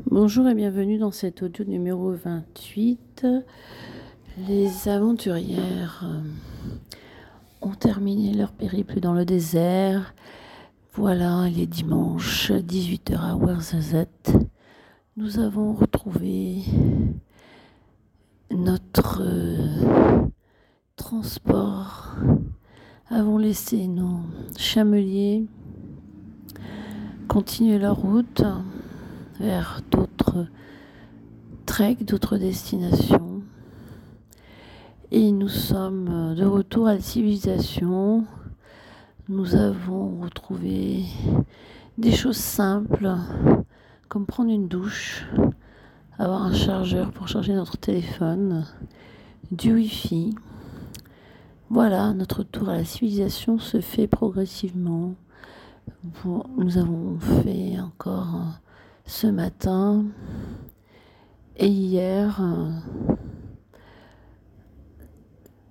Bonjour et bienvenue dans cet audio numéro 28. Les aventurières euh, ont terminé leur périple dans le désert. Voilà, il est dimanche, 18h à Ouarzazat. Nous avons retrouvé notre euh, transport. Avons laissé nos chameliers continuer leur route vers d'autres treks, d'autres destinations. Et nous sommes de retour à la civilisation. Nous avons retrouvé des choses simples, comme prendre une douche, avoir un chargeur pour charger notre téléphone, du Wi-Fi. Voilà, notre tour à la civilisation se fait progressivement. nous avons fait encore ce matin et hier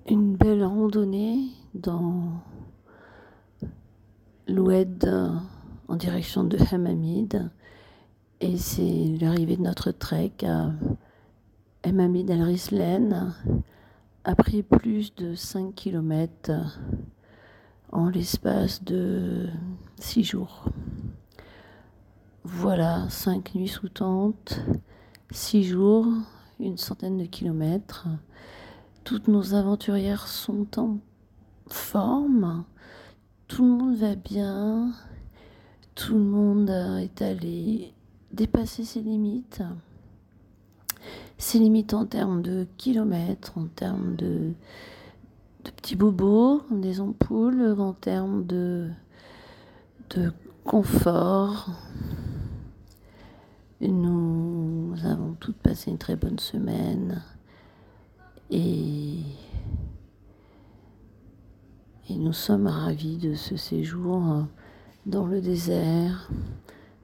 une belle randonnée dans l'Oued en direction de Hamamid et c'est l'arrivée de notre trek à Hamamid al-Rislen a pris plus de 5 km en l'espace de 6 jours. Voilà, cinq nuits sous tente, six jours, une centaine de kilomètres. Toutes nos aventurières sont en forme. Tout le monde va bien. Tout le monde est allé dépasser ses limites. Ses limites en termes de kilomètres, en termes de, petits bobos, des ampoules, en termes de confort, nous avons toutes passé une très bonne semaine et, nous sommes ravis de ce séjour dans le désert,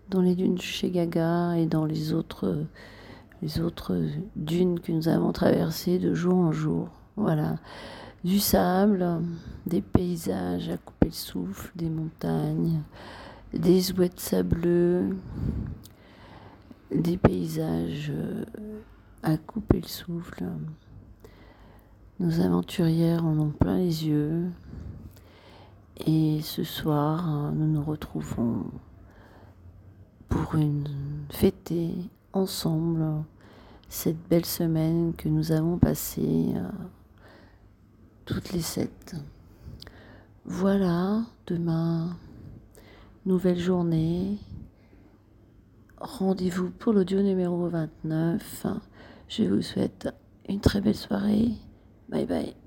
dans les dunes chez Gaga et dans les autres, les autres dunes que nous avons traversées de jour en jour. Voilà, du sable, des paysages à couper le souffle, des montagnes, des ouettes sableux, des paysages euh, à couper le souffle. Nos aventurières en ont plein les yeux. Et ce soir, nous nous retrouvons pour une fêter ensemble cette belle semaine que nous avons passée euh, toutes les sept. Voilà, demain, nouvelle journée, Rendez-vous pour l'audio numéro 29. Je vous souhaite une très belle soirée. Bye bye.